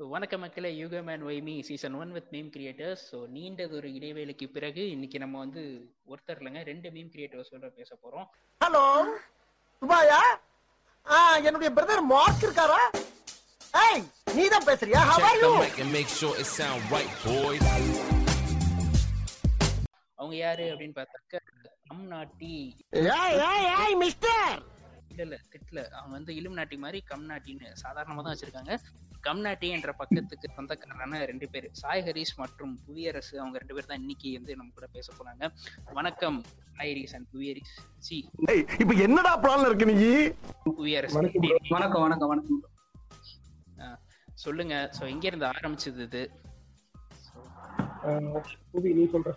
வணக்க மக்களே யூகோ மேன் ஒய்மி season one with meme creators so நீண்டது ஒரு இடைவேளைக்கு பிறகு இன்னைக்கு நம்ம வந்து ஒருத்தர் இல்லைங்க ரெண்டு மீம் கிரியேட்டர்ஸோட பேச போறோம். ஹலோ துபாயா ஆ என்னுடைய பிரதர் மார்க் இருக்காரா? ஏய் நீ தான் பேசுறியா? How are Check the you? mic and make sure it sound right, boys. அவங்க யாரு அப்படின்னு பார்த்தாக்க கம் நாட்டி ஏய் ஏய் ஏய் மிஸ்டர் இல்ல இல்ல திட்ல அவங்க வந்து இலும் நாட்டி மாதிரி கம் நாட்டின்னு சாதாரணமா தான் வச்சிருக்காங்க. கம் நாட்டி என்ற பக்கத்துக்கு சொந்தக்காரரான ரெண்டு பேர். சாய் ஹரிஷ் மற்றும் புவியரசு அவங்க ரெண்டு பேர் தான் இன்னைக்கு வந்து நம்ம கூட பேச போறாங்க. வணக்கம் சாய் ஹரிஷ் அண்ட் புவியரிஷ் சி. இப்போ என்னடா பிளான்ல இருக்கு நீ? புவியரசு வணக்கம் வணக்கம் வணக்கம் சொல்லுங்க. சோ எங்க இருந்து ஆரம்பிச்சது இது? புவி நீ சொல்ற.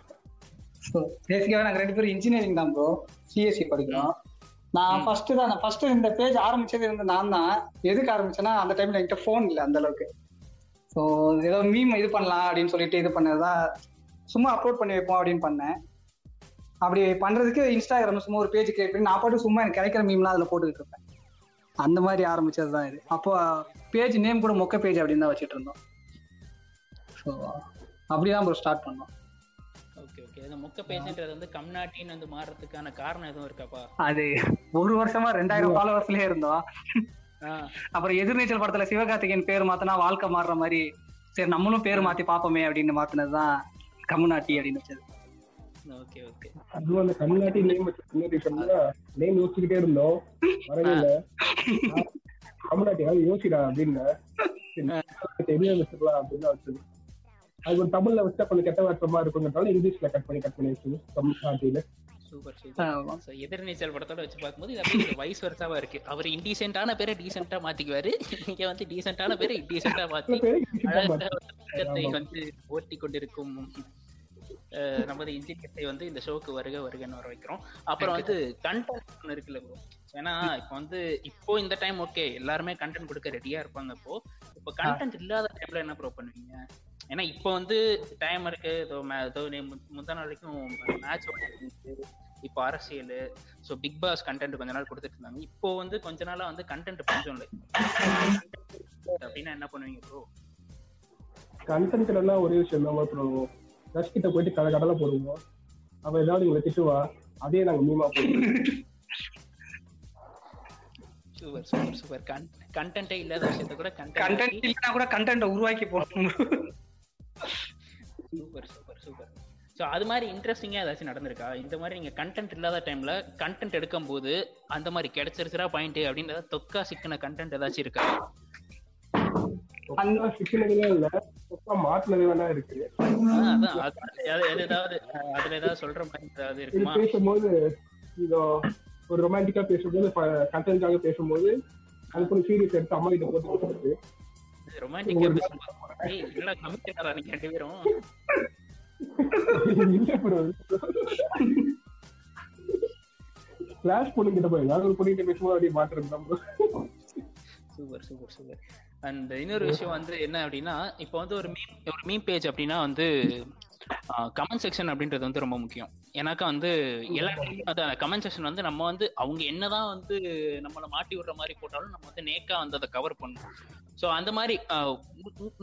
பேசிக்காவே நாங்கள் ரெண்டு பேரும் இன்ஜினியரிங் தான் ப்ரோ சிஎஸ்சி படிக்கிறோம். நான் ஃபர்ஸ்ட் தான் நான் ஃபர்ஸ்ட் இந்த பேஜ் ஆரம்பிச்சது இருந்து நான் தான். எதுக்கு ஆரம்பிச்சேன்னா அந்த டைம்ல என்கிட்ட ஃபோன் இல்லை அந்த அளவுக்கு. ஸோ ஏதோ மீம் இது பண்ணலாம் அப்படின்னு சொல்லிட்டு இது பண்ணதான் சும்மா அப்லோட் பண்ணி வைப்போம் அப்படின்னு பண்ணேன். அப்படி பண்றதுக்கு இன்ஸ்டாகிராம் சும்மா ஒரு பேஜ் கிரியேட் பண்ணி நான் பாட்டு சும்மா எனக்கு கிடைக்கிற மீம்லாம் அதில் போட்டுக்கிட்டு இருப்பேன். அந்த மாதிரி ஆரம்பிச்சது தான் இது. அப்போ பேஜ் நேம் கூட மொக்க பேஜ் அப்படின்னு தான் வச்சுட்டு இருந்தோம். ஸோ அப்படிதான் ப்ரோ ஸ்டார்ட் பண்ணோம். இந்த மொக்க பேஜ்ன்றது வந்து கம் நாட்டின்னு வந்து மாறுறதுக்கான காரணம் எதுவும் இருக்காப்பா? அது ஒரு வருஷமா ரெண்டாயிரம் ஃபாலோவர்ஸ்லயே இருந்தோம். அப்புறம் எதிர்நீச்சல் படத்துல சிவகார்த்திகேயன் பேர் மாத்தினா வாழ்க்கை மாறுற மாதிரி சரி நம்மளும் பேர் மாத்தி பாப்போமே அப்படின்னு மாத்தினதுதான் கம்முனாட்டி அப்படின்னு வச்சது. Okay okay. அதுவும் அந்த கம்நாட்டி நேம் வச்சு நேம் யோசிச்சுக்கிட்டே இருந்தோம். வரவே இல்ல. கம்நாட்டி அது யோசிடா அப்படின்னு. தெரிய வச்சுக்கலாம் அப்படின்னு வச்சது அது ஒரு தமிழ்ல வச்சா கொஞ்சம் கெட்ட வார்த்தமா இருக்குங்கிறதால இங்கிலீஷ்ல கட் பண்ணி கட் பண்ணி கம்நாட்டியில சூப்பர் சூப்பர். எதிர்நீச்சல் படத்தோட வச்சு பார்க்கும்போது இது அப்படியே வயசு வருஷாவா இருக்கு. அவர் இன்டீசென்டான பேரை டீசென்டா மாத்திக்குவாரு. இங்க வந்து டீசென்டான பேரை இன்டீசென்டா மாத்தி அழகா ஒரு உலகத்தை வந்து ஓட்டி கொண்டிருக்கும் நமது இன்ஜினியர்ஸை வந்து இந்த ஷோக்கு வருக வருகன்னு வர வைக்கிறோம். அப்புறம் வந்து கண்டென்ட் ஒன்று இருக்குல்ல ப்ரோ ஏன்னா இப்போ வந்து இப்போ இந்த டைம் ஓகே எல்லாருமே கண்டென்ட் கொடுக்க ரெடியா இருப்பாங்க இப்போ இப்போ கண்டென்ட் இல்லாத டைம்ல என்ன ப்ரோ பண்ணுவீங்க? ஏன்னா இப்போ வந்து டைம் இருக்கு. ஏதோ ஏதோ முந்தா நாளைக்கும் மேட்ச் இப்போ அரசியல். ஸோ பிக் பாஸ் கண்டென்ட் கொஞ்ச நாள் கொடுத்துட்டு இருந்தாங்க. இப்போ வந்து கொஞ்ச நாளா வந்து கண்டென்ட் பஞ்சம் இல்லை அப்படின்னா என்ன பண்ணுவீங்க ப்ரோ கண்டென்ட்ல ஒரே விஷயம் தான் அப்புறம் ரஷ் கிட்ட போயிட்டு கடை கடலை போடுவோம். அவ ஏதாவது இவங்களை திட்டுவா? அதே நாங்க மீமா போடுவோம். சூப்பர் சூப்பர் சூப்பர் கண்டென்ட்டே இல்லாத விஷயத்த கூட கண்டென்ட் கண்டென்ட் இல்லைன்னா கூட கண்டென்ட் உருவாக்கி போடணும். Super super super. ஸோ அது மாதிரி இன்ட்ரெஸ்டிங்கா ஏதாச்சும் நடந்திருக்கா? இந்த மாதிரி நீங்க கண்டென்ட் இல்லாத டைம்ல கண்டென்ட் எடுக்கும் போது அந்த மாதிரி கிடைச்சிருச்சுரா பாயிண்ட் அப்படின்றத தொக்கா சிக்கின கண்டென்ட் ஏதாச்சும் இருக்கா? பேசும்போது இதோ ஒரு ரொமான்டிக்கா பேசும்போது கண்டென்ட்டாக பேசும்போது அது கொஞ்சம் சீரியஸ் எடுத்து அம்மா கிட்ட போட்டு ஏய் இல்ல கமிட்டடா நீங்க ரெண்டு பேரும். கிளாஸ் பொண்ணு கிட்ட போய் ஏதாவது ஒரு பொண்ணு கிட்ட பேசும்போது அப்படியே மாட்டிருந்தோம். சூப்பர் சூப்பர் சூப்பர் அண்ட் இன்னொரு விஷயம் வந்து என்ன அப்படின்னா இப்போ வந்து ஒரு மீம் ஒரு மீம் பேஜ் அப்படின்னா வந்து கமெண்ட் செக்ஷன் அப்படின்றது வந்து ரொம்ப முக்கியம். ஏன்னாக்கா வந்து எல்லாருக்கும் அது கமெண்ட் செக்ஷன் வந்து நம்ம வந்து அவங்க என்னதான் வந்து நம்மளை மாட்டி விடுற மாதிரி போட்டாலும் நம்ம வந்து நேக்கா வந்து அதை கவர் பண்ணணும். ஸோ அந்த மாதிரி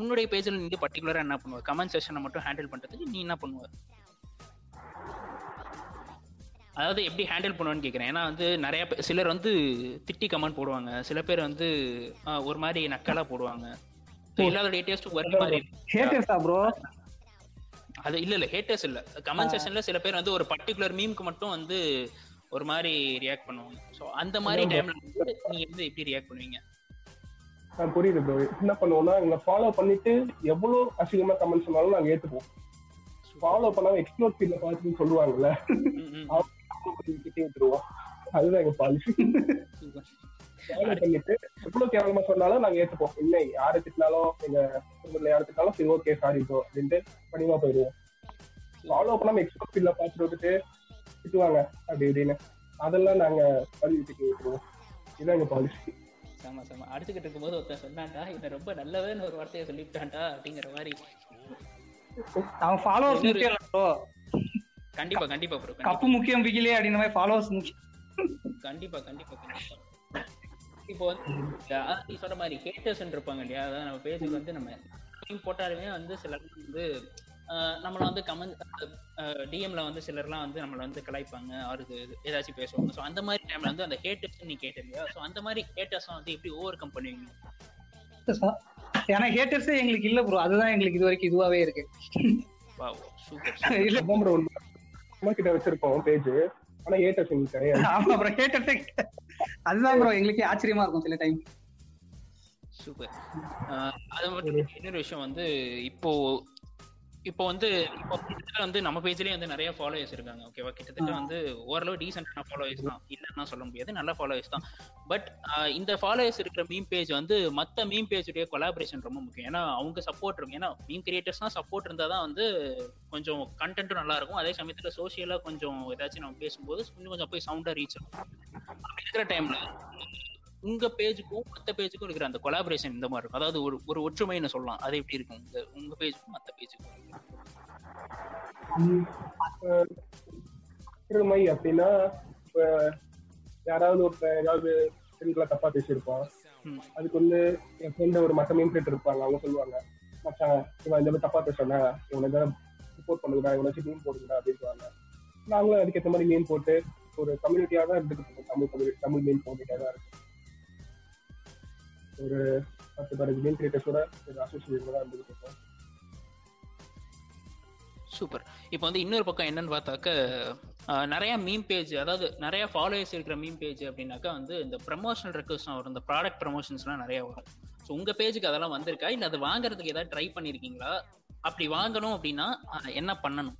உன்னுடைய பேஜில் நீங்க பர்டிகுலரா என்ன பண்ணுவ? கமெண்ட் செக்ஷனை மட்டும் ஹேண்டில் பண்றதுக்கு நீ என்ன பண்ணுவ? அதாவது எப்படி ஹேண்டில் பண்ணுவேன்னு கேட்குறேன் ஏன்னா வந்து நிறைய பேர் சிலர் வந்து திட்டி கமெண்ட் போடுவாங்க. சில பேர் வந்து ஆஹ், ஒரு மாதிரி நக்கலா போடுவாங்க. So, எல்லாருடைய டேஸ்ட்டும் ஒரே மாதிரி அது இல்ல இல்ல ஹேட்டர்ஸ் இல்ல. கமெண்ட் செக்ஷன்ல சில பேர் வந்து ஒரு பர்டிகுலர் மீம்க்கு மட்டும் வந்து ஒரு மாதிரி ரியாக்ட் பண்ணுவாங்க. சோ அந்த மாதிரி டைம்ல வந்து நீங்க வந்து எப்படி ரியாக்ட் பண்ணுவீங்க? புரியுது ப்ரோ என்ன பண்ணுவோம்னா எங்களை ஃபாலோ பண்ணிட்டு எவ்வளவு அசிங்கமா கமெண்ட் சொன்னாலும் நாங்க ஏத்துப்போம். ஃபாலோ பண்ணாம எக்ஸ்ப்ளோர் ஃபீல்ட்ல பார்த்துன்னு சொல்லுவாங்கல்ல. அவங்க திட்டி விட்டுருவோம் அதுதான் எங்க பாலிசி பண்ணிட்டு எவ்வளவு கேவலமா சொன்னாலும் நாங்க ஏத்துப்போம். இல்லை யாரை திட்டினாலும் எங்க குடும்பத்துல யாரை திட்டினாலும் சரி ஓகே சாரி ப்ரோ அப்படின்ட்டு பணிவா போயிடுவோம். ஃபாலோ பண்ணாம எக்ஸ்ப்ளோர் ஃபீல்ட்ல பார்த்துட்டு வந்துட்டு திட்டுவாங்க அப்படி இப்படின்னு. அதெல்லாம் நாங்க திட்டி விட்டுருவோம் இதுதான் எங்க பாலிசி செம செம. அடிச்சுக்கிட்டு இருக்கும்போது ஒருத்தன் சொன்னான்டா இவன் ரொம்ப நல்லவன்னு ஒரு வார்த்தையை சொல்லிவிட்டான்டா அப்படிங்கிற மாதிரி. அவன் ஃபாலோவர்ஸ் முக்கியம் கண்டிப்பா கண்டிப்பா ப்ரோ கப்பு முக்கியம் பிகிலே அப்படின்ற மாதிரி ஃபாலோவர்ஸ் முக்கியம் கண்டிப்பா கண்டிப்பா கண்டிப்பா. இப்போ வந்து நீ சொன்ன மாதிரி ஹேட்டர்ஸ் இருப்பாங்க இல்லையா? அதாவது நம்ம பேஜுக்கு வந்து நம்ம போட்டாலுமே வந்து சிலர் வந்து ஆஹ் நம்மள வந்து கமெண்ட் டிஎம்ல வந்து சிலர்லாம் வந்து நம்மள வந்து கலாய்ப்பாங்க அவருக்கு ஏதாச்சும் பேசுவாங்க. ஸோ அந்த மாதிரி டைம்ல வந்து அந்த ஹேட்டர்ஸ் நீ கேட்ட இல்லையா? ஸோ அந்த மாதிரி ஹேட்டர்ஸ் வந்து எப்படி ஓவர் கம் பண்ணுவீங்க ஏன்னா ஹேட்டர்ஸே எங்களுக்கு இல்ல ப்ரோ அதுதான் எங்களுக்கு இது வரைக்கும் இதுவாவே இருக்கு. வாவ் சூப்பர் இல்ல. நம்ம கிட்ட வச்சிருக்கோம் பேஜ் ஆனா ஏட்டர்ஸ் எங்களுக்கு கிடையாது. ஆமா ப்ரோ ஹேட்டர்ஸே அதுதான் ப்ரோ எங்களுக்கே ஆச்சரியமா இருக்கும் சில டைம் சூப்பர் அது மட்டும் இன்னொரு விஷயம் வந்து இப்போ இப்போ வந்து இப்போ கிட்டத்தட்ட வந்து நம்ம பேஜ்லயே வந்து நிறைய ஃபாலோவர்ஸ் இருக்காங்க ஓகேவா கிட்டத்தட்ட வந்து ஓரளவு டீசென்டான ஃபாலோவர்ஸ் தான். இல்லைன்னா சொல்ல முடியாது நல்ல ஃபாலோவர்ஸ் தான். பட் இந்த ஃபாலோவர்ஸ் இருக்கிற மீம் பேஜ் வந்து மத்த மீம் பேஜுடைய கொலாபரேஷன் ரொம்ப முக்கியம். ஏன்னா அவங்க சப்போர்ட் இருக்கும் ஏன்னா மீம் கிரியேட்டர்ஸ்னா சப்போர்ட் இருந்தா தான் வந்து கொஞ்சம் கண்டென்ட்டும் நல்லா இருக்கும். அதே சமயத்துல சோஷியலா கொஞ்சம் ஏதாச்சும் நம்ம பேசும்போது இன்னும் கொஞ்சம் போய் சவுண்டா ரீச் ஆகும். அப்படி இருக்கிற டைம்ல உங்க பேஜுக்கும் மத்த பேஜுக்கும் இருக்கிற அந்த கொலாபரேஷன் இந்த மாதிரி இருக்கும். அதாவது ஒரு ஒரு ஒற்றுமைன்னு சொல்லலாம். அது எப்படி இருக்கும்? உங்க உங்க பேஜுக்கும் மத்த பேஜுக்கும். திருமை அப்படின்னா இப்ப யாராவது ஒருத்தன் ஏதாவது பெண்களை தப்பா பேசியிருப்பான். அதுக்கு வந்து என் ஃப்ரெண்ட் ஒரு மற்ற மீன் கிரியேட்டர் இருப்பாங்க. அவங்க சொல்லுவாங்க மச்சான் இவன் இந்த மாதிரி தப்பா பேசுறானா? இவனை ஏதாவது ரிப்போர்ட் பண்ணுங்கடா இவனை வச்சு மீன் போடுங்கடா அப்படின்றாங்க நாங்களும் அதுக்கேற்ற மாதிரி மீன் போட்டு ஒரு கம்யூனிட்டியாக தான் இருந்துட்டு இருக்கோம். தமிழ் கம்யூனிட்டி தமிழ் மீன் கம்யூனிட்டியாக தான் இருக்கு ஒரு பத்து பதினஞ்சு மீன் கிரியேட்டர்ஸோட ஒரு அசோசியேஷன் தான் இருந்துட்டு இருக்கோம். சூப்பர். இப்போ வந்து இன்னொரு பக்கம் என்னன்னு பார்த்தாக்க நிறைய மீம் பேஜ் அதாவது நிறைய ஃபாலோவர்ஸ் இருக்கிற மீம் பேஜ் அப்படின்னாக்கா வந்து இந்த ப்ரமோஷனல் ரெக்வஸ்ட்லாம் வரும். இந்த ப்ராடக்ட் ப்ரமோஷன்ஸ்லாம் நிறைய வரும். ஸோ உங்க பேஜுக்கு அதெல்லாம் வந்திருக்கா? இல்லை அது வாங்குறதுக்கு ஏதாவது ட்ரை பண்ணிருக்கீங்களா? அப்படி வாங்கணும் அப்படின்னா என்ன பண்ணணும்?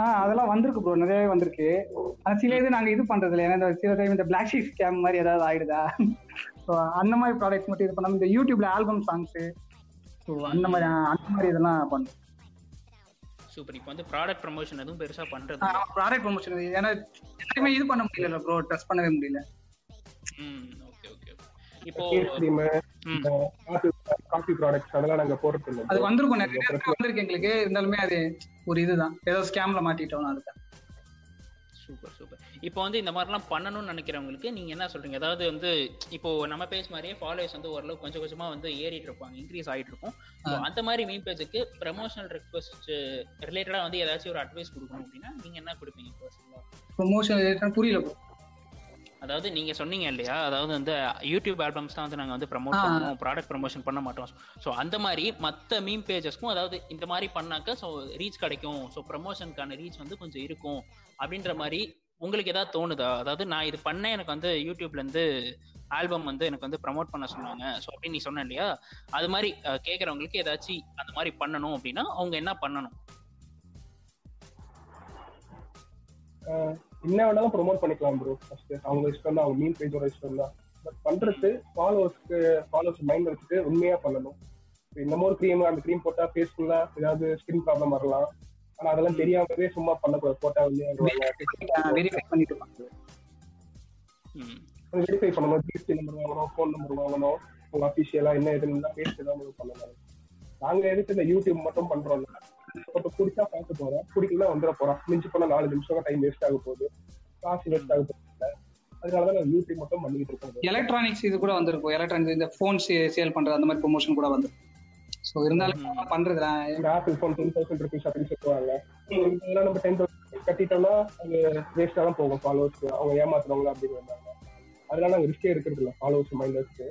ஆஹ் அதெல்லாம் வந்திருக்கு ப்ரோ நிறையவே வந்திருக்கு. சில இது நாங்க இது பண்றது இல்லை ஏன்னா இந்த சில டைம் இந்த பிளாக் ஷீட் ஸ்கேம் மாதிரி ஏதாவது ஆயிடுதா? ஸோ அந்த மாதிரி ப்ராடக்ட்ஸ் மட்டும் இது பண்ணாம இந்த யூடியூப்ல ஆல்பம் சாங்ஸ் ஸோ அந்த மாதிரி அந்த மாதிரி இதெல்லாம் பண்ணும். சூப்பர் இப்போ வந்து ப்ராடக்ட் ப்ரமோஷன் எதுவும் பெருசா பண்றது. ப்ராடக்ட் ப்ரொமோஷன் ஏன்னா எல்லாருமே இது பண்ண முடியல ப்ரோ ட்ரெஸ் பண்ணவே முடியல. ம் ஓகே ஓகே இப்போ காஃபி ப்ராடக்ட்ஸ் அதெல்லாம் நாங்க போடுறது அது வந்திருக்கும் நிறைய வந்திருக்கு எங்களுக்கு இருந்தாலுமே அது ஒரு இதுதான். ஏதோ ஸ்கேம்ல மாட்டிட்டோம் அதுதான். சூப்பர் சூப்பர் இப்போ வந்து இந்த மாதிரிலாம் பண்ணணும்னு நினைக்கிறவங்களுக்கு நீங்க என்ன சொல்றீங்க? அதாவது வந்து இப்போ நம்ம பேஜ் மாதிரியே ஃபாலோவர்ஸ் வந்து ஓரளவு கொஞ்சம் கொஞ்சமா வந்து ஏறிட்டு இருப்பாங்க இன்க்ரீஸ் ஆயிட்டு இருக்கும். அந்த மாதிரி மீன் பேஜுக்கு ப்ரமோஷனல் ரெக்வஸ்ட் ரிலேட்டடா வந்து ஏதாச்சும் ஒரு அட்வைஸ் கொடுக்கணும் அப்படின்னா நீங்க என்ன கொடுப்பீங்க பர்சனலா ப்ரொமோஷன் புரியல ப்ரோ அதாவது நீங்க சொன்னீங்க இல்லையா? அதாவது வந்து யூடியூப் ஆல்பம்ஸ் தான் வந்து நாங்க வந்து ப்ரமோட் பண்ணுவோம் ப்ராடக்ட் ப்ரமோஷன் பண்ண மாட்டோம். ஸோ அந்த மாதிரி மத்த மீம் பேஜஸ்க்கும் அதாவது இந்த மாதிரி பண்ணாக்க ஸோ ரீச் கிடைக்கும். ஸோ ப்ரமோஷனுக்கான ரீச் வந்து கொஞ்சம் இருக்கும். அப்படின்ற மாதிரி உங்களுக்கு ஏதாவது தோணுதா? அதாவது நான் இது பண்ணேன் எனக்கு வந்து யூடியூப்ல இருந்து ஆல்பம் வந்து எனக்கு வந்து ப்ரமோட் பண்ண சொன்னாங்க. ஸோ அப்படின்னு நீ சொன்ன இல்லையா? அது மாதிரி கேட்கறவங்களுக்கு ஏதாச்சும் அந்த மாதிரி பண்ணணும் அப்படின்னா அவங்க என்ன பண்ணணும்? என்ன வேணாலும் ப்ரோமோட் பண்ணிக்கலாம் ப்ரோ ஃபர்ஸ்ட் அவங்க இஷ்டம் தான் அவங்க மீன் பேஜோட இஷ்டம் தான் பட் பண்றது ஃபாலோவர்ஸ்க்கு ஃபாலோவர்ஸ் மைண்ட் வச்சுட்டு உண்மையா பண்ணணும். இப்ப இந்த மாதிரி க்ரீம் அந்த க்ரீம் போட்டா ஃபேஸ்ஃபுல்லா ஏதாவது ஸ்கின் ப்ராப்ளம் வரலாம். ஆனா அதெல்லாம் தெரியாமவே சும்மா பண்ணக்கூடாது. போட்டா வந்து வெரிஃபை பண்ணிட்டு வெரிஃபை பண்ணணும். ஜிஎஸ்டி நம்பர் வாங்கணும் ஃபோன் நம்பர் வாங்கணும். உங்க அபிஷியலா என்ன எதுன்னு பேசி தான் பண்ணணும். நாங்க எதுக்கு இந்த யூடியூப் மட்டும் பண்றோம்ல? இப்ப பிடிச்சா பார்க்க போறோம் பிடிக்கல வந்துட போறோம் மிஞ்சி போனா நாலு நிமிஷம் டைம் வேஸ்ட் ஆக போகுது காசு வேஸ்ட் ஆக போகுது அதனாலதான் நான் யூடியூப் மட்டும் பண்ணிட்டு இருக்கோம் எலக்ட்ரானிக்ஸ் இது கூட வந்திருக்கும் எலக்ட்ரானிக்ஸ் இந்த ஃபோன் சேல் பண்றது அந்த மாதிரி ப்ரொமோஷன் கூட வந்திருக்கும் ஸோ இருந்தாலும் பண்றது நான் இந்த Apple phone ten thousand rupees அப்படின்னு சொல்லுவாங்க இதெல்லாம் நம்ம டென் தௌசண்ட் கட்டிட்டோம்னா அது வேஸ்டா தான் போகும் ஃபாலோவர்ஸ் அவங்க ஏமாத்துறவங்க அப்படின்னு வந்தாங்க அதனால நாங்க ரிஸ்கே எடுக்கிறது இல்லை ஃபாலோவர்ஸ் மைண்ட் வச்சுட்டு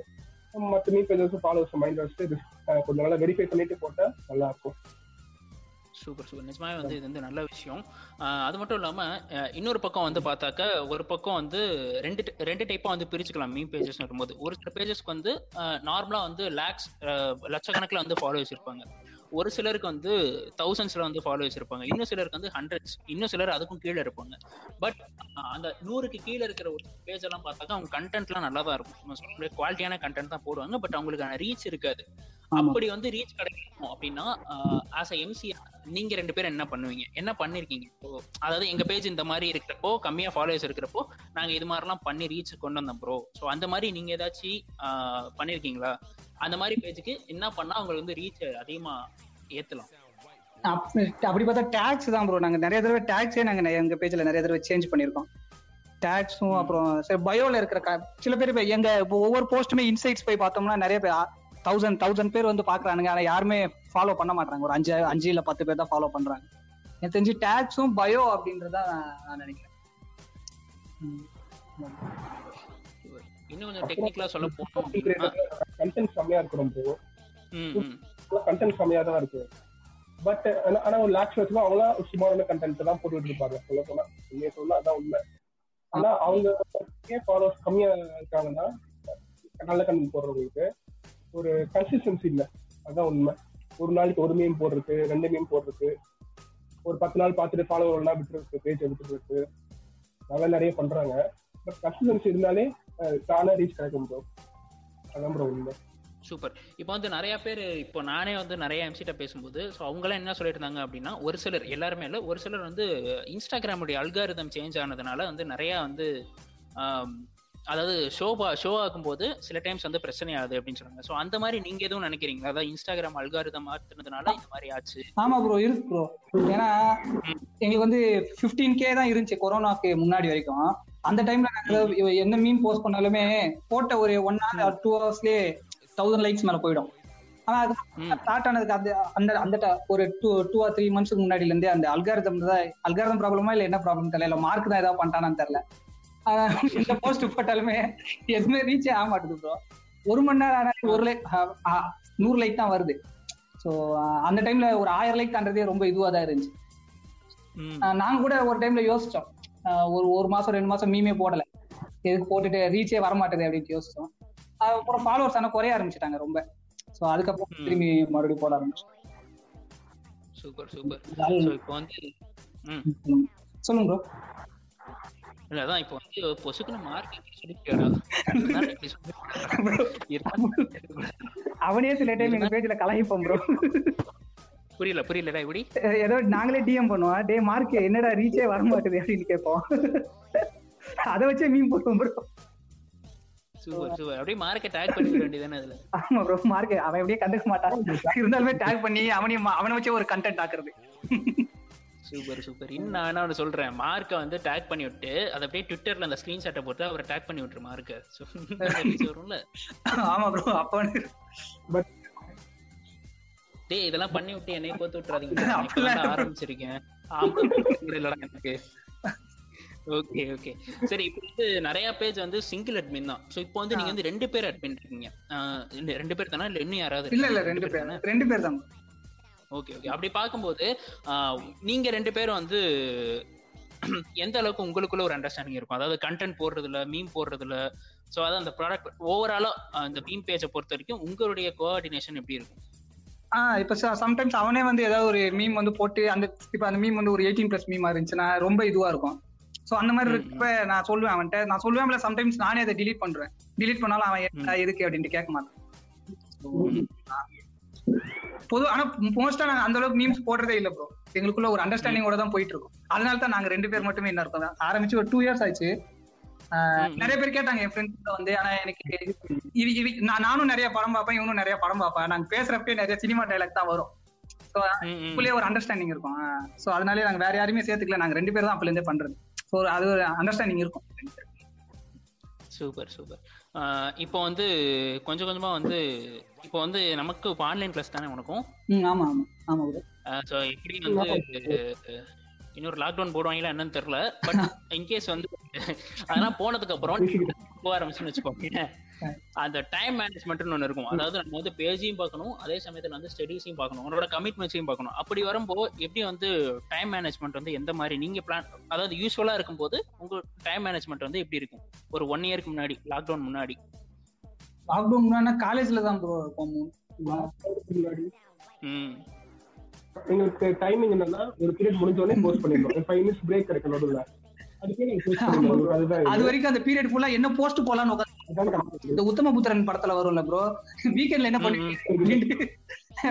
மற்ற மீ பேஜஸ் ஃபாலோவர்ஸ் மைண்ட் வச்சுட்டு risk, அஹ், கொஞ்சம் நல்லா வெரிஃபை பண்ணிட்டு போட்டா நல்லா இருக்கும் சூப்பர் சூப்பர். நிஜமாவே வந்து இது வந்து நல்ல விஷயம். ஆஹ் அது மட்டும் இல்லாம இன்னொரு பக்கம் வந்து பார்த்தாக்க ஒரு பக்கம் வந்து ரெண்டு ரெண்டு டைப்பா வந்து பிரிச்சுக்கலாம் மீன் பேஜஸ் வரும்போது ஒரு சில பேஜஸ்க்கு வந்து நார்மலா வந்து லேக்ஸ் லட்சக்கணக்கில் வந்து ஃபாலோவர்ஸ் இருப்பாங்க ஒரு சிலருக்கு வந்து தௌசண்ட்ஸ்ல வந்து ஃபாலோவர்ஸ் இருப்பாங்க இன்னும் சிலருக்கு வந்து ஹண்ட்ரட்ஸ் இன்னும் சிலர் அதுக்கும் கீழே இருப்பாங்க. பட் அந்த நூறுக்கு கீழே இருக்கிற ஒரு பேஜ் எல்லாம் பார்த்தாக்கா அவங்க கண்டென்ட்லாம் நல்லா தான் இருக்கும். குவாலிட்டியான கண்டென்ட் தான் போடுவாங்க. பட் அவங்களுக்கான ரீச் இருக்காது. அப்படி வந்து ரீச் கிடைக்கணும் அப்படின்னா ஆஸ் அ எம்சி நீங்க ரெண்டு பேரும் என்ன பண்ணுவீங்க? என்ன பண்ணிருக்கீங்க? இப்போ அதாவது எங்க பேஜ் இந்த மாதிரி இருக்கிறப்போ கம்மியா ஃபாலோவர்ஸ் இருக்கிறப்போ நாங்க இது மாதிரிலாம் பண்ணி ரீச் கொண்டு வந்தோம் ப்ரோ ஸோ அந்த மாதிரி நீங்க ஏதாச்சும் பண்ணிருக்கீங்களா? அந்த மாதிரி பேஜுக்கு என்ன பண்ணா அவங்களுக்கு வந்து ரீச் அதிகமா ஏத்தலாம். அப்ப- அப்படி பார்த்தா டேக்ஸ் தான் ப்ரோ நாங்க நிறைய தடவை டேக்ஸே நாங்க எங்க பேஜ்ல நிறைய தடவை சேஞ்ச் பண்ணிருக்கோம். டேக்ஸும் அப்புறம் சரி பயோல இருக்கிற சில பேர் எங்க இப்போ ஒவ்வொரு போஸ்ட்டுமே இன்சைட்ஸ் போய் பார்த்தோம்னா நிறைய பேர் தௌசண்ட் தௌசண்ட் பேர் வந்து பாக்குறானுங்க ஆனா யாருமே ஃபாலோ பண்ண மாட்டாங்க ஒரு அஞ்சு அஞ்சு இல்ல பத்து பேர் தான் ஃபாலோ பண்றாங்க. எனக்கு தெரிஞ்சு டேக்ஸும் பயோ அப்படின்றத நான் நினைக்கிறேன். இன்னும் கொஞ்சம் டெக்னிக்கலா சொல்ல போனோம் கண்டென்ட் ப்ரோ ம், ம். கண்டென்ட் கம்மியா தான் இருக்கு. பட் ஆனா ஒரு லேக்ஸ் வச்சுல அவங்களாம் சுமாரான கண்டென்ட் தான் போட்டுட்டு இருப்பாங்க சொல்ல போனா உண்மையை சொல்ல அதான் உண்மை. ஆனா அவங்க ஃபாலோவர்ஸ் கம்மியா இருக்காங்கன்னா நல்ல கண்டென்ட் போடுறவங்களுக்கு ஒரு கன்சிஸ்டன்சி இல்ல. அதான் உண்மை. ஒரு நாளைக்கு ஒரு மீன் போடுறது ரெண்டு மீன் போடுறது ஒரு பத்து நாள் பார்த்துட்டு ஃபாலோவர்லாம் விட்டுருக்கு பேஜ் விட்டுருக்கு அதெல்லாம் நிறைய பண்றாங்க. பட் கன்சிஸ்டன்சி இருந்தாலே தானே ரீச் கிடைக்கும் ப்ரோ அதான் ப்ரோ உண்மை. சூப்பர் இப்போ வந்து நிறைய பேர் இப்போ நானே வந்து நிறைய எம்சிட்ட பேசும்போது ஸோ அவங்களாம் என்ன சொல்லிட்டு இருந்தாங்க அப்படின்னா ஒரு சிலர் எல்லாருமே இல்லை ஒரு சிலர் வந்து இன்ஸ்டாகிராமுடைய அல்காரிதம் சேஞ்ச் ஆனதுனால வந்து நிறைய வந்து அதாவது ஷோ ஷோ ஆகும்போது சில டைம்ஸ் வந்து பிரச்சனை ஆகுது அப்படின்னு சொன்னாங்க ஸோ அந்த மாதிரி நீங்க எதுவும் நினைக்கிறீங்களா? அதாவது இன்ஸ்டாகிராம் அல்காரிதம் மாத்தினதுனால இந்த மாதிரி ஆச்சு? ஆமா ப்ரோ இருக்கு ப்ரோ ஏன்னா எங்களுக்கு வந்து 15k கே தான் இருந்துச்சு கொரோனாக்கு முன்னாடி வரைக்கும். அந்த டைம்ல நாங்க என்ன மீன் போஸ்ட் பண்ணாலுமே போட்ட ஒரு ஒன் ஹவர் டூ ஹவர்ஸ்லயே தௌசண்ட் லைக்ஸ் மேல போயிடும். ஆனா அது. ஸ்டார்ட் ஆனதுக்கு அந்த அந்த அந்த ஒரு டூ டூ ஆர் த்ரீ மந்த்ஸ்க்கு முன்னாடில இருந்தே அந்த அல்காரதம் தான் அல்காரதம் ப்ராப்ளமா இல்ல என்ன ப்ராப்ளம் தெரியல இல்ல மார்க் தான் ஏதாவது பண்ணிட்டானான்னு தெரியல. எந்த போஸ்ட் போட்டாலுமே எதுவுமே ரீச்சே ஆக மாட்டேது ப்ரோ ஒரு மணி நேரம் ஆனாலும் ஒரு லைக் நூறு லைக் தான் வருது. ஸோ அந்த டைம்ல ஒரு ஆயிரம் லைக் தாண்டதே ரொம்ப இதுவா தான் இருந்துச்சு. நாங்க கூட ஒரு டைம்ல யோசிச்சோம். ஒரு ஒரு மாசம் ரெண்டு மாசம் மீமே போடல. எதுக்கு போட்டுட்டு ரீச்சே வரமாட்டேது அப்படின்னு யோசிச்சோம். அப்புறம் ஃபாலோவர்ஸ் ஆனா குறைய ஆரம்பிச்சிட்டாங்க ரொம்ப. ஸோ அதுக்கப்புறம். திரும்பி மறுபடியும் போட ஆரம்பிச்சோம் சூப்பர் சூப்பர். இப்போ வந்து. சொல்லுங்க ப்ரோ இல்ல அதான் இப்போ வந்து பொசுக்குன்னு மார்க்கெட் அவனே சில டைம் எங்க பேஜ்ல கலாய்ப்போம் ப்ரோ புரியல புரியலடா இப்படி ஏதோ நாங்களே டிஎம் பண்ணுவோம் டே மார்க் என்னடா ரீச்சே வர மாட்டேது அப்படின்னு கேட்போம். அதை வச்சே மீன் போடுவோம் ப்ரோ சூப்பர் சூப்பர் அப்படியே மார்க்கெட் டேக் பண்ணிக்க வேண்டியதானே அதுல? ஆமா ப்ரோ மார்க் அவன் எப்படியே கண்டுக்க மாட்டான். இருந்தாலுமே டேக் பண்ணி அவனையும் அவனை வச்சே ஒரு கண்டென்ட் ஆக்குறது. சூப்பர் சூப்பர் இன்னும் நான் என்ன சொல்றேன் மார்க்கை வந்து டேக் பண்ணி விட்டு அதை அப்படியே ட்விட்டர்ல அந்த ஸ்கிரீன்ஷாட்டை போட்டு அவரை டேக் பண்ணி விட்டுரு மார்க்க வரும்ல? ஆமா ப்ரோ அப்ப வந்து டேய் இதெல்லாம் பண்ணி விட்டு என்னைய போத்து விட்டுறாதீங்க. ஆரம்பிச்சிருக்கேன். இல்லடா எனக்கு. Okay okay. சரி இப்போ வந்து நிறைய பேஜ் வந்து சிங்கிள் அட்மின் தான். சோ இப்போ வந்து நீங்க வந்து ரெண்டு பேர் அட்மின் இருக்கீங்க. ரெண்டு பேர் தானே? இல்ல இன்னும் யாராவது இல்ல இல்ல? ரெண்டு பேர் தானே? ரெண்டு பேர் தான். Okay okay. அப்படி பார்க்கும்போது நீங்க ரெண்டு பேரும் வந்து எந்த அளவுக்கு உங்களுக்குள்ள ஒரு அண்டர்ஸ்டாண்டிங் இருக்கும்? அதாவது கண்டென்ட் போடுறதுல மீம் போடுறதுல. ஸோ அதாவது அந்த ப்ராடக்ட் ஓவராலா அந்த மீம் பேஜை பொறுத்த வரைக்கும் உங்களுடைய கோஆர்டினேஷன் எப்படி இருக்கும்? ஆஹ் இப்ப சம்டைம்ஸ் அவனே வந்து ஏதாவது ஒரு மீம் வந்து போட்டு அந்த இப்ப அந்த மீம் வந்து ஒரு எயிட்டீன் பிளஸ் மீமா இருந்துச்சுன்னா ரொம்ப இதுவா இருக்கும். சோ அந்த மாதிரி ம், இருக்கப்ப நான் சொல்லுவேன் அவன்கிட்ட நான் சொல்லுவேன்ல சம்டைம்ஸ் நானே அதை delete பண்றேன். Delete பண்ணாலும் அவன் எதுக்கு அப்படின்ட்டு கேட்க மாட்டான். பொது ஆனா மோஸ்டா நாங்க அந்த அளவுக்கு மீம்ஸ் போடுறதே இல்ல ப்ரோ எங்களுக்குள்ள ஒரு அண்டர்ஸ்டாண்டிங்கோட தான் போயிட்டு இருக்கோம். அதனால தான் நாங்க ரெண்டு பேர் மட்டுமே என்ன இருக்கோம் ஆரம்பிச்சு ஒரு டூ இயர்ஸ் ஆச்சு. ம். நிறைய பேர் கேட்டாங்க என் ஃப்ரெண்ட்ஸ் வந்து ஆனா எனக்கு இது இது நான் நானும் நிறைய படம் பார்ப்பேன் இவனும் நிறைய படம் பார்ப்பேன். நாங்க பேசுறப்பே நிறைய சினிமா டைலாக் தான் வரும். ஸோ ஒரு அண்டர்ஸ்டாண்டிங் இருக்கும். ஸோ அதனாலே நாங்க வேற யாரையுமே சேர்த்துக்கல. நாங்க ரெண்டு பேரும் தான் அப்பல இருந்தே பண்றது. ஸோ அது ஒரு அண்டர்ஸ்டாண்டிங் இருக்கும். Super super. இப்போ வந்து கொஞ்சம் கொஞ்சமா வந்து இப்போ வந்து நமக்கு ஆன்லைன் கிளாஸ் தானே உனக்கும்? ஆமா ஆமா. ஆமா. ஸோ எப்படி வந்து இன்னொரு லாக்டவுன் போடுவாங்களா என்னன்னு தெரியல பட் இன்கேஸ் வந்து அதெல்லாம் போனதுக்கு அப்புறம் போக ஆரம்பிச்சுன்னு வச்சுக்கோங்க அந்த டைம் மேனேஜ்மெண்ட்னு ஒன்று இருக்கும். அதாவது நம்ம வந்து பேஜையும் பார்க்கணும் அதே சமயத்துல வந்து ஸ்டடீஸையும் பார்க்கணும் உங்களோட கமிட்மெண்ட்ஸையும் பார்க்கணும். அப்படி வரும்போது எப்படி வந்து டைம் மேனேஜ்மெண்ட் வந்து எந்த மாதிரி நீங்க பிளான் அதாவது யூஸ்வலா இருக்கும்போது உங்க டைம் மேனேஜ்மெண்ட் வந்து எப்படி இருக்கும்? ஒரு ஒன் இயருக்கு முன்னாடி லாக்டவுன் முன்னாடி. லாக்டவுன் முன்னாடி காலேஜ்ல தான் ப்ரோ இருப்போம். முன்னாடி ம். எங்களுக்கு டைமிங் என்னன்னா ஒரு பீரியட் முடிஞ்ச உடனே போஸ்ட் பண்ணிடணும். ஃபைவ் மினிட்ஸ் பிரேக் கிடைக்கும் நடுவில். அது வரைக்கும் அந்த பீரியட் ஃபுல்லா என்ன போஸ்ட் போலான்னு உட்காந்து. இந்த உத்தமபுத்திரன் படத்துல வரும்ல ப்ரோ வீக்கெண்ட்ல என்ன பண்ணுவீங்க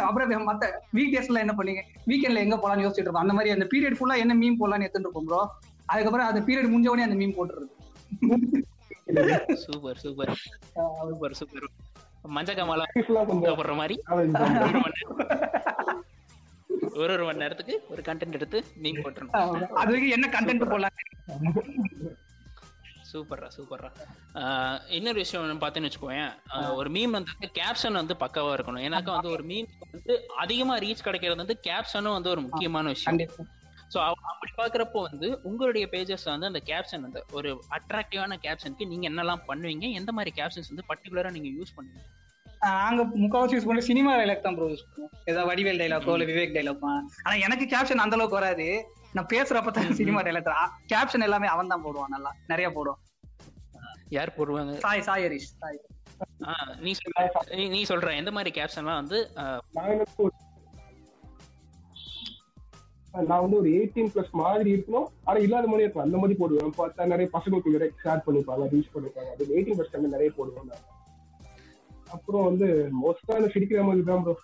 அப்புறம் மத்த வீக் டேஸ்ல என்ன பண்ணீங்க? வீக்கெண்ட்ல எங்க போலாம்னு யோசிச்சுட்டு இருப்போம் அந்த மாதிரி அந்த பீரியட் ஃபுல்லா என்ன மீம் போலாம்னு எடுத்துட்டு இருப்போம் ப்ரோ அதுக்கப்புறம் அந்த பீரியட் முடிஞ்ச உடனே அந்த மீம் போட்டுறது. Super super. Super super. மஞ்ச கமலா மாதிரி. ஒரு ஒரு மணி நேரத்துக்கு ஒரு கண்டென்ட் எடுத்து நீங்க போட்டுருணும் அது வரைக்கும் என்ன கண்டென்ட் போலாம் சூப்பர்ரா சூப்பர்ரா இன்னொரு விஷயம் பார்த்தேன்னு வச்சுக்கோயேன். ஆஹ் ஒரு மீம் வந்து கேப்ஷன் வந்து பக்காவா இருக்கணும். ஏன்னாக்கா வந்து ஒரு மீம் வந்து அதிகமா ரீச் கிடைக்கிறது வந்து கேப்ஷனும் வந்து ஒரு முக்கியமான விஷயம். ஸோ அப்படி பாக்குறப்போ வந்து உங்களுடைய பேஜஸ் வந்து அந்த கேப்ஷன் வந்து ஒரு அட்ராக்டிவான கேப்ஷனுக்கு நீங்க என்னெல்லாம் பண்ணுவீங்க? எந்த மாதிரி கேப்ஷன்ஸ் வந்து பர்டிகுலரா நீங்க யூஸ் பண்ணுவீங்க? நாங்க முக்காவாசி யூஸ் பண்ணி சினிமா டைலாக் தான் ப்ரோ யூஸ் பண்ணுவோம் ஏதாவது வடிவேல் டைலாக்கோ இல்ல விவேக் டைலாக் ஆனா எனக்கு கேப்ஷன் அந்த அளவுக்கு வராது. நான் பேசுறப்ப தான் சினிமா டைலாக் கேப்ஷன் எல்லாமே அவன் தான் போடுவான் நல்லா. நிறைய போடுவான். யார் போடுவாங்க? சாய் சாய் ஹரிஷ் சாய். ஆஹ் நீ சொல்ற நீ- சொல்ற எந்த மாதிரி கேப்ஷன்லாம் வந்து நான் வந்து ஒரு எயிட்டீன் பிளஸ் மாதிரி இருக்கணும். ஆனா இல்லாத மாதிரி இருக்கும் அந்த மாதிரி போடுவேன். பார்த்தா நிறைய பசங்களுக்கு நிறைய ஷேர் பண்ணிப்பாங்க ரீச் பண்ணிப்பாங்க. அது எயிட்டீன் பிளஸ் நிறைய போடுவேன் நான். அப்புறம் வந்து மோஸ்டா அந்த சிரிக்கிற மாதிரி தான் ப்ரோ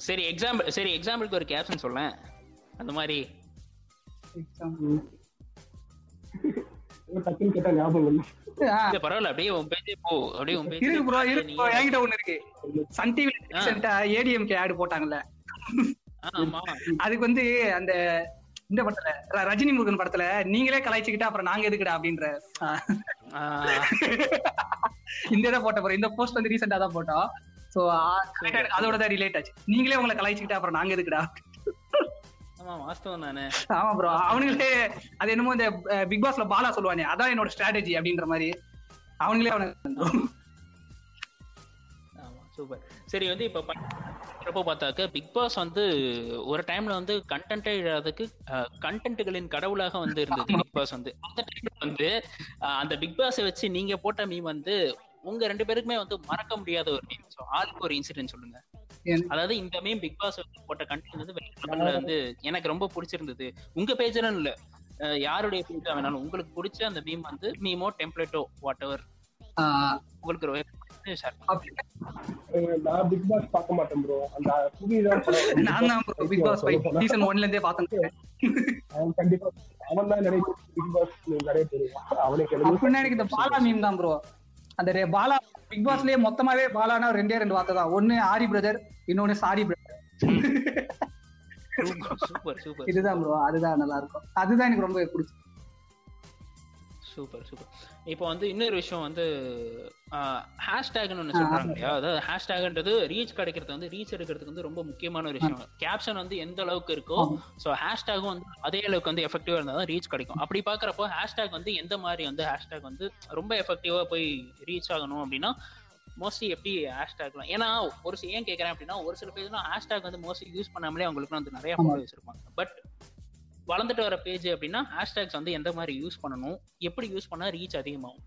சரி எக்ஸாம்பிள் சரி எக்ஸாம்பிளுக்கு ஒரு கேப்ஷன் சொல்லேன். அந்த மாதிரி. டக்குன்னு கேட்டா ஞாபகம் இல்லை. பரவாயில்ல. அப்படியே உன் பேஜே போ. அப்படியே உன் பேஜே இருக்கு ப்ரோ இருக்கு bro. என்கிட்ட ஒண்ணு இருக்கு. சன் டிவி ரீசெண்டா ஏடிஎம்கே ஆட் போட்டாங்கல்ல. ஆமா. அதுக்கு வந்து அந்த இந்த படத்துல ரஜினி முருகன் படத்துல நீங்களே கலாய்ச்சிக்கிட்டா அப்புறம் நாங்க எதுக்குடா அப்படின்ற இந்த இதை போட்ட போறோம். இந்த போஸ்ட் வந்து ரீசெண்டா தான் போட்டோம். சோ அதோட தான் ரிலேட் ஆச்சு. நீங்களே உங்களை கலாய்ச்சிக்கிட்டா அப்புறம் நாங்க எதுக்குடா? ஆமா ப்ரோ அவனுங்களே அது என்னமோ இந்த பிக் பாஸ்ல பாலா சொல்லுவானே அதான் என்னோட ஸ்ட்ராட்டஜி அப்படின்ற மாதிரி. அவனுங்களே அவனுக்கு சூப்பர் சரி வந்து இப்ப பண்றப்போ பார்த்தாக்க பிக் பாஸ் வந்து ஒரு டைம்ல வந்து கண்டென்ட்டே இல்லாததுக்கு கண்டென்ட்டுகளின் கடவுளாக வந்து இருந்தது பிக் பாஸ் வந்து. அந்த டைம்ல வந்து அந்த பிக் பாஸை வச்சு நீங்க போட்ட மீம் வந்து உங்க ரெண்டு பேருக்குமே வந்து மறக்க முடியாத ஒரு மீம் ஸோ ஆளுக்கு ஒரு இன்சிடென்ட் சொல்லுங்க. அதாவது இந்த மீம் பிக் பாஸ் போட்ட கண்டென்ட் வந்து வந்து எனக்கு ரொம்ப பிடிச்சிருந்தது. உங்க பேஜ்னு இல்ல. யாருடைய பேஜா வேணாலும். உங்களுக்கு பிடிச்ச அந்த மீம் வந்து மீமோ டெம்ப்ளேட்டோ வாட் எவர் உங்களுக்கு நான் பிக் பாஸ் பார்க்க மாட்டேன் ப்ரோ அந்த புதிதான் படம். நான் தான் பிக் பாஸ் சீசன் ஒன்ல இருந்தே பார்த்தேன் அவன் கண்டிப்பா அவன் தான் நிறைய பிக் பாஸ் நிறைய தெரியும் அவனுக்கு எல்லாமே அப்படின்னா எனக்கு இந்த பாலா மீம் தான் ப்ரோ அந்த ரெ- பாலா பிக் பாஸ்லயே மொத்தமாவே பாலானா ரெண்டே ரெண்டு வார்த்தை தான். ஒண்ணு ஆரி பிரதர் இன்னொன்னு sorry brother super super. Super இதுதான் ப்ரோ அதுதான் நல்லா இருக்கும். அதுதான் எனக்கு ரொம்ப பிடிச்சது சூப்பர் சூப்பர் இப்போ வந்து இன்னொரு விஷயம் வந்து ஹேஷ்டேக்னு ஒன்று சொல்றாங்க இல்லையா? அதாவது ஹேஷ்டேக்ன்றது ரீச் கிடைக்கிறது வந்து ரீச் எடுக்கிறதுக்கு வந்து ரொம்ப முக்கியமான ஒரு விஷயம். கேப்ஷன் வந்து எந்த அளவுக்கு இருக்கோ ஸோ ஹேஷ்டேகும் வந்து அதே அளவுக்கு வந்து எஃபெக்டிவா இருந்தால் தான் ரீச் கிடைக்கும். அப்படி பார்க்குறப்போ ஹேஷ்டேக் வந்து எந்த மாதிரி வந்து ஹேஷ்டேக் வந்து ரொம்ப எஃபெக்டிவா போய் ரீச் ஆகணும் அப்படின்னா மோஸ்ட்லி எப்படி ஹேஷ்டேக்லாம் ஏன்னா ஒரு ஏன் கேட்குறேன் அப்படின்னா ஒரு சில பேர்லாம் ஹேஷ்டேக் வந்து மோஸ்ட்லி யூஸ் பண்ணாமலே அவங்களுக்கு வந்து நிறைய ஃபாலோவர்ஸ் இருப்பாங்க. பட் வளர்ந்துட்டு வர பேஜ் அப்படின்னா ஹேஷ்டேக்ஸ் வந்து எந்த மாதிரி யூஸ் பண்ணணும்? எப்படி யூஸ் பண்ணா ரீச் அதிகமாகும்?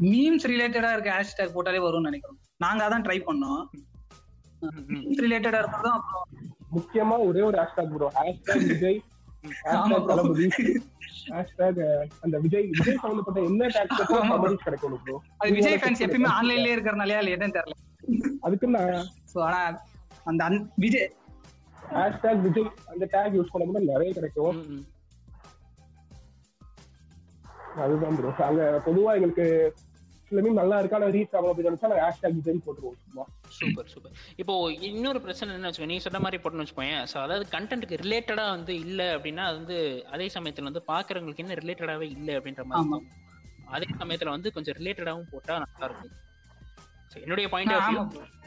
மீம்ஸ் ரிலேட்டடா இருக்க ஹேஷ்டேக் போட்டாலே வரும்னு நினைக்கிறோம். நாங்க அதான் ட்ரை பண்ணோம். மீம்ஸ் ரிலேட்டடா இருக்கிறதும் அப்புறம் முக்கியமா ஒரே ஒரு ஹேஷ்டாக் ப்ரோ ஹேஷ்டாக் விஜய். அந்த விஜய் விஜய் சம்பந்தப்பட்ட என்ன கிடைக்கும் ப்ரோ அது விஜய் ஃபேன்ஸ் எப்பயுமே ஆன்லைன்லயே இருக்கிறனாலயா இல்ல என்னன்னு தெரியல. அதுக்கு அந்த அன்- விஜய் ஹேஷ்டாக் விஜய் அந்த டேக் யூஸ் பண்ணும்போது நிறைய கிடைக்கும். அதுதான் ப்ரோ அங்க பொதுவா எங்களுக்கு மீன் நல்லா இருக்கா. ரீச் ஆகும் அப்படின்னு நினைச்சா ஹேஷ்டாக் போட்டுருவோம். Super super. இப்போ இன்னொரு பிரச்சனை என்ன வச்சுக்கோ நீ சொன்ன மாதிரி போட்டுன்னு வச்சுக்கோங்க. ஸோ அதாவது கண்டென்ட்டுக்கு ரிலேட்டடா வந்து இல்ல அப்படின்னா அது வந்து அதே சமயத்துல வந்து பாக்குறவங்களுக்கு என்ன ரிலேட்டடாவே இல்ல அப்படின்ற மாதிரி. அதே சமயத்துல வந்து கொஞ்சம் ரிலேட்டடாவும் போட்டா நல்லா இருக்கும். என்னுடைய பாயிண்ட் ஆஃப்.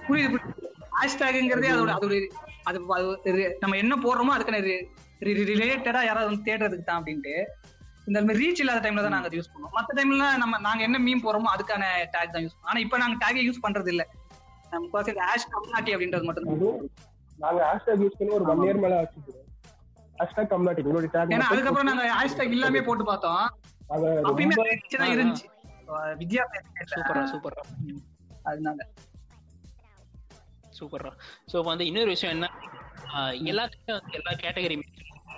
புரியுது புரியுது. ஹேஷ்டேக்ங்கிறதே அதோட அதோட அது நம்ம என்ன போடுறோமோ அதுக்கான ரிலேட்டடா யாராவது வந்து தேடுறதுக்கு தான் அப்படின்ட்டு. இந்த மாதிரி ரீச் இல்லாத டைம்ல தான் நாங்க அதை யூஸ் பண்ணுவோம். மத்த டைம்ல நம்ம நாங்க என்ன மீம் போறோமோ அதுக்கான டேக் தான் யூஸ் பண்ணுவோம். ஆனா இப்ப நாங்க டேகே யூஸ் பண்றது இல்ல. நம்ம ஹேஷ் கம்யூனிட்டி அப்படின்றது மட்டும் நாங்க ஹேஷ்டாக் யூஸ் பண்ணி ஒரு ஒன் இயர் மேல ஆச்சு ஹேஷ்டாக் கம்யூனிட்டி உங்களுடைய டேக் ஏன்னா அதுக்கப்புறம் நாங்க ஹேஷ்டேக் இல்லாமே போட்டு பார்த்தோம். அப்பயுமே ரொம்ப இருந்துச்சு. வித்யா சூப்பரா சூப்பரா அதனால. சூப்பர்ரா ஸோ வந்து இன்னொரு விஷயம் என்ன? எல்லாத்துக்கும் வந்து எல்லா கேட்டகரி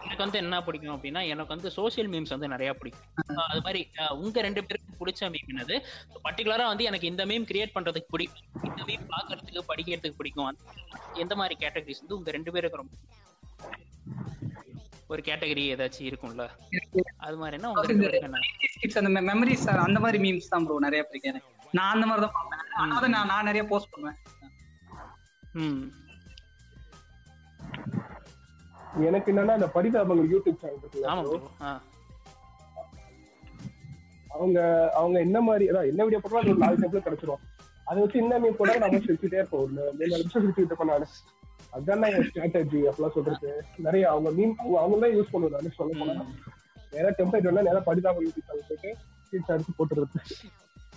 எனக்கு வந்து என்ன பிடிக்கும் அப்படின்னா எனக்கு வந்து சோஷியல் மீம்ஸ் வந்து நிறைய பிடிக்கும். அது மாதிரி உங்க ரெண்டு பேருக்கு பிடிச்ச மீம் என்னது? பர்டிகுலரா வந்து எனக்கு இந்த மீம் கிரியேட் பண்றதுக்கு பிடிக்கும். இந்த மீம் பார்க்கறதுக்கு படிக்கிறதுக்கு பிடிக்கும். எந்த மாதிரி கேட்டகரிஸ் வந்து உங்க ரெண்டு பேருக்கு ரொம்ப ஒரு கேட்டகரி ஏதாச்சும் இருக்கும்ல. அது பேருக்கு என்ன கிட்ஸ் அந்த மெமரிஸ் அந்த மாதிரி மீம்ஸ் தான் ப்ரோ நிறைய பிடிக்கும் நான் அந்த மாதிரி தான் பார்ப்பேன் நான் நிறைய போஸ்ட் பண்ணுவேன். எனக்கு என்னன்னா அந்த பரிதாபங்கள் யூடியூப் சேனல் இருக்குல்ல அவங்க அவங்க என்ன மாதிரி அதான் என்ன வீடியோ போட்டாலும் ஒரு நாலு டெம்ப்ளேட் கிடைச்சிரும். அதை வச்சு என்ன மீன் போட்டா நம்ம சிரிச்சுட்டே இருப்போம். ஒரு மூணு நிமிஷம் சிரிச்சுட்டு இருப்பேன் நானு அதான் என் ஸ்ட்ராட்டஜி அப்பெல்லாம் சொல்றது. நிறைய அவங்க மீன் அவங்க அவங்க தான் யூஸ் பண்ணுவாங்க நானு சொல்ல போனா. நேரா டெம்ப்ளேட் வேணா நேரா பரிதாபம் யூடியூப் சேனல் போயிட்டு சீட்ஸ் அடிச்சு போட்டுறது.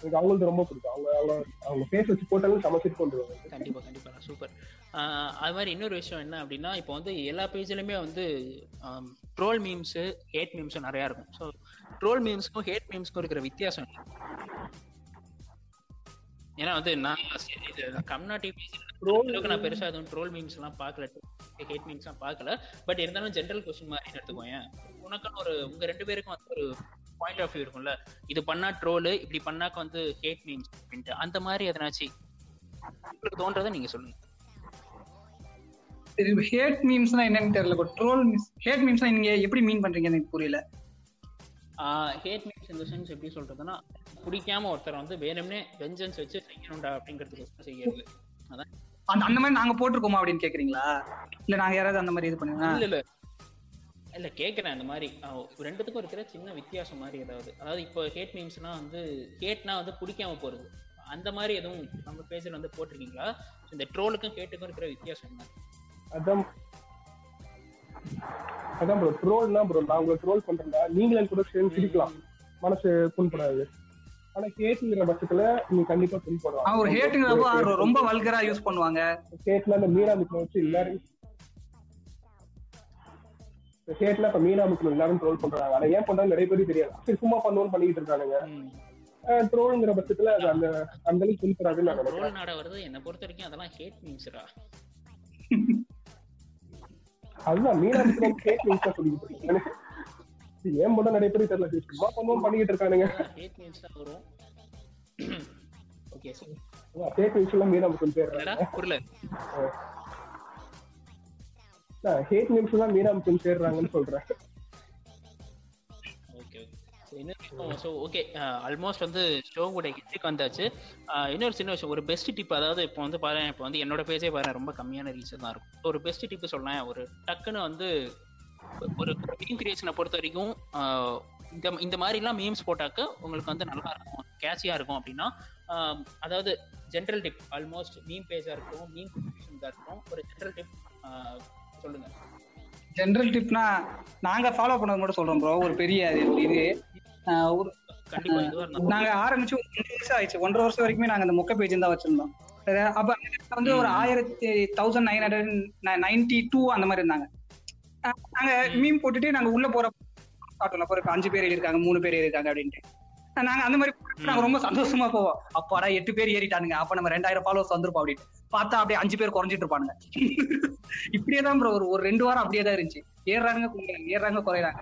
எனக்கு அவங்களுக்கு ரொம்ப பிடிக்கும். அவங்க அவங்க அவங்க ஃபேஸ் வச்சு போட்டாலும் சமைச்சிட்டு கொண்டு வருவாங்க கண்டிப்பா கண்டிப்பா. சூப்பர் அது மாதிரி இன்னொரு விஷயம் என்ன அப்படின்னா இப்போ வந்து எல்லா பேஜ்லயுமே வந்து ட்ரோல் மீம்ஸ் ஹேட் மீம்ஸ் நிறைய இருக்கும். ஸோ ட்ரோல் மீம்ஸ்க்கும் ஹேட் மீம்ஸ்க்கும் இருக்கிற வித்தியாசம்? ஏன்னா வந்து நான் கம்யூனிட்டி அளவுக்கு நான் பெருசா எதுவும் ட்ரோல் மீம்ஸ் எல்லாம் பார்க்கல. ஹேட் மீம்ஸ் எல்லாம் பார்க்கல. பட் இருந்தாலும் ஜென்ரல் கொஸ்டின் மாதிரி எடுத்துக்கோயேன். உனக்குன்னு ஒரு உங்க ரெண்டு பேருக்கும் வந்து ஒரு பாயிண்ட் ஆஃப் வியூ இருக்கும்ல. இது பண்ணா ட்ரோலு இப்படி பண்ணாக்க வந்து ஹேட் மீம்ஸ் அப்படின்ட்டு. அந்த மாதிரி எதனாச்சு உங்களுக்கு தோன்றதை நீங்க சொல்லுங்க. ஹேட் மீம்ஸ்னா என்னன்னு தெரியல. பட் ட்ரோல் ஹேட் மீம்ஸ்னா நீங்க எப்படி மீன் பண்றீங்க எனக்கு புரியல. ஹேட் மீம்ஸ் இந்த சென்ஸ் எப்படி சொல்றதுன்னா பிடிக்காம ஒருத்தர் வந்து வேணும்னே வெஞ்சன்ஸ் வச்சு செய்யணும்டா அப்படிங்கிறதுக்கு செய்யறது. அதான். அந்த மாதிரி நாங்க போட்டிருக்கோமா அப்படின்னு கேக்குறீங்களா? இல்ல நாங்க யாராவது அந்த மாதிரி இது பண்ணுவா இல்ல. இல்ல கேக்குறேன் அந்த மாதிரி. ரெண்டுத்துக்கும் இருக்கிற சின்ன வித்தியாசம் மாதிரி ஏதாவது. அதாவது இப்போ ஹேட் மீம்ஸ்னா வந்து ஹேட்னா வந்து பிடிக்காம போறது. அந்த மாதிரி எதுவும் நம்ம பேஜ்ல வந்து போட்டிருக்கீங்களா? இந்த ட்ரோலுக்கும் ஹேட்டுக்கும் இருக்கிற வித்தியாசம் என்ன? அதான் அதான் ப்ரோ ட்ரோல்னா ப்ரோ நான் உங்களை ட்ரோல் பண்றேன்டா. நீங்களே கூட சேர்ந்து சிரிக்கலாம். மனசு புண்படாது. ஆனா கேட்டுங்கிற பட்சத்துல நீங்க கண்டிப்பா புண்படுவாங்க ஒரு ஹேட்டுங்கிறப்போ ரொம்ப வல்கரா யூஸ் பண்ணுவாங்க. கேட்ல அந்த மீனா மிக்கல வச்சு எல்லாரும் கேட்ல இப்ப மீனா மிக்கல எல்லாரும் ட்ரோல் பண்றாங்க. ஆனா ஏன் பண்றாங்க நிறைய பேருக்கு தெரியாது. சரி சும்மா பண்ணுவோம்னு பண்ணிட்டு இருக்கானுங்க. ட்ரோல்ங்கிற பட்சத்துல அது அந்த அந்த அளவுக்கு புண்படாதுன்னு நான் நினைக்கிறேன். நாட வருது? என்னை பொறுத்த வரைக்கும் அதெல்லாம் ஹேட் மீம்ஸ்ரா அதுதான் மீனா மிக்கல கேட் நியூஸா சொல்லிட்டு இருக்கேன். ஏன் மட்டும் நிறைய பேருக்கு தெரியல. சும்மா பண்ணுவோம் பண்ணிட்டு இருக்கானுங்க. ஹேட் தான் வரும். Okay sir. கேட் நியூஸ் எல்லாம் மீனா மிக்கல் பேர் புரியல. ஹேட் நியூஸ் தான் மீனா மிக்கல் சேர்றாங்கன்னு சொல்றேன். Okay okay so okay almost வந்து ஷோ கூட ஹிட்டுக்கு வந்தாச்சு இன்னொரு சின்ன விஷயம் ஒரு பெஸ்ட் டிப் அதாவது இப்போ வந்து பாரு இப்போ வந்து என்னோட பேஜே பாரு ரொம்ப கம்மியான ரீச் தான் இருக்கும். ஒரு பெஸ்ட் டிப் சொல்லலாம் ஒரு டக்குன்னு வந்து ஒரு மீம் கிரியேஷனை பொறுத்த வரைக்கும் இந்த இந்த மாதிரிலாம் மீம்ஸ் போட்டாக்க உங்களுக்கு வந்து நல்லா இருக்கும் கேஷியாக இருக்கும் அப்படின்னா அதாவது ஜென்ரல் டிப் ஆல்மோஸ்ட் மீம் பேஜா இருக்கட்டும் மீம் கிரியேஷன் இருக்கட்டும் ஒரு ஜென்ரல் டிப் சொல்லுங்க. ஜென்ரல் டிப்னா நாங்க ஃபாலோ பண்ணது மட்டும் சொல்றோம் ப்ரோ ஒரு பெரிய இது- ஒரு நாங்க ஆரம்பிச்சு ஒரு ஒன்றரை வருஷம் ஆயிடுச்சு. ஒன்றரை வருஷம் வரைக்குமே நாங்க அந்த மொக்க பேஜ் தான் வச்சிருந்தோம். சரி, அப்ப வந்து ஒரு ஆயிரத்தி thousand nine hundred ninety two அந்த மாதிரி இருந்தாங்க. நாங்க மீன் போட்டுட்டு நாங்க உள்ள போற காட்டுல போற அஞ்சு பேர் இருக்காங்க மூணு பேர் இருக்காங்க அப்படின்ட்டு. நாங்க அந்த மாதிரி நாங்க ரொம்ப சந்தோஷமா போவோம். அப்பாடா எட்டு பேர் ஏறிட்டானுங்க. அப்ப நம்ம ரெண்டாயிரம் ஃபாலோவர்ஸ் வந்திருப்போம் அப்படின்னு பார்த்தா அப்படியே அஞ்சு பேர் குறைஞ்சிட்டு இருப்பானுங்க. இப்படியே தான் ப்ரோ ஒரு ஒரு ரெண்டு வாரம் அப்படியே தான் இருந்துச்சு. ஏறுறாங்க குறையிறாங்க ஏறுறாங்க குறையிறாங்க.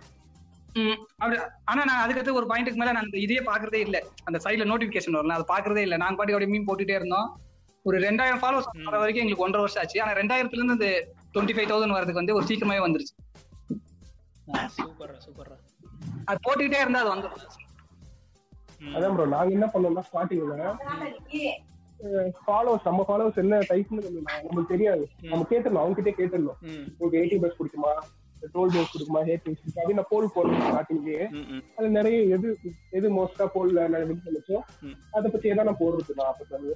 உம் அப்படி ஆனா நான் அதுக்கடுத்து ஒரு பாயிண்ட்டுக்கு மேல நான் அந்த இதையே பாக்குறதே இல்ல. அந்த சைடுல நோட்டிபிகேஷன் வரல அதை பாக்குறதே இல்ல. நாங்க பாட்டி அப்படியே மீன் போட்டுட்டே இருந்தோம். ஒரு ரெண்டாயிரம் ஃபாலோஸ் வர வரைக்கும் எங்களுக்கு ஒன்றரை வருஷம் ஆச்சு. ஆனா ரெண்டாயிரத்துல இருந்து இந்த டுவெண்ட்டி ஃபைவ் தௌசண்ட் வரதுக்கு வந்து ஒரு சீக்கிரமாவே வந்துருச்சு. சூப்பர்ரா சூப்பர்ரா அது போட்டுக்கிட்டே இருந்தா அது வந்துடும் அதான் ப்ரோ நாங்க என்ன பண்ணோம்னா ஸ்டார்டிங்ல ஃபாலோவர்ஸ் நம்ம ஃபாலோவர்ஸ் என்ன டைப்னு நமக்கு தெரியாது. நம்ம கேட்டுருந்தோம் அவங்க கிட்டே கேட்டுருந்தோம் உங்களுக்கு எயிட்டி பஸ் பிடிக்குமா டோல் பேஸ் பிடிக்குமா ஹேட் பிடிக்குமா அப்படின்னு நான் போல் போடுறேன் ஸ்டார்டிங்லயே அது நிறைய எது எது மோஸ்டா போல்ல நான் வின் பண்ணிச்சோ ம். அதை பத்தி ஏதாவது நான் போடுறது நான் அப்ப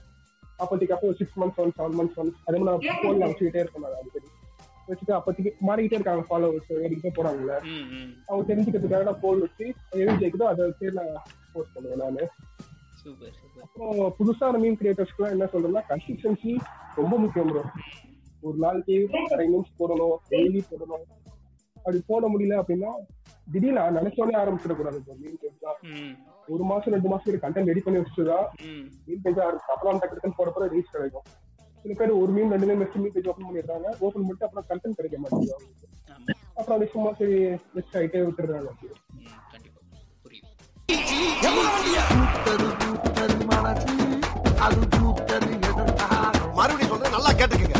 அப்போதைக்கு அப்போ six months one seven months one அதே மாதிரி நான் போல் வச்சுக்கிட்டே இருக்கேன் நான் அடிக்கடி. வச்சுட்டு அப்போதைக்கு மாறிக்கிட்டே இருக்காங்க ஃபாலோவர்ஸ் ஏறிக்கிட்டே போறாங்கல்ல. அவங்க தெரிஞ்சுக்கிறதுக்காக நான் போல் வச்சு எது ஜெயிக்குதோ அதை நான் போஸ்ட் பண்ணுவேன் நானு. சூப்பர் அப்புறம் புதுசான மீன் கிரியேட்டர்ஸ்க்குலாம் என்ன சொல்றேன்னா கன்சிஸ்டன்சி ரொம்ப முக்கியம் ப்ரோ ஒரு நாளைக்கு மீன்ஸ் போடணும் டெய்லி போடணும். அப்படி போட முடியல அப்படின்னா திடீர்னு நினைச்சோடனே ஆரம்பிச்சிடக்கூடாது இப்போ மீன் பேஜ்லாம் ஒரு மாசம் ரெண்டு மாசம் கண்டென்ட் ரெடி பண்ணி வச்சுதான் மீன் பேஜ் ஆரம்பிச்சு அப்புறம் டக்கு டக்குன்னு போட போற ரீச் கிடைக்கும். சில பேர் ஒரு மீன் ரெண்டு மீன் வச்சு மீன் பேஜ் ஓப்பன் பண்ணிடுறாங்க. ஓப்பன் பண்ணிட்டு அப்புறம் கண்டென்ட் கிடைக்க மாட்டேங்குது அப்புறம் அது சும்மா சரி வெஸ்ட் ஆயிட்டே விட்டுறாங்க மறுபடியும் சொல்றேன் நல்லா கேட்டுக்கங்க.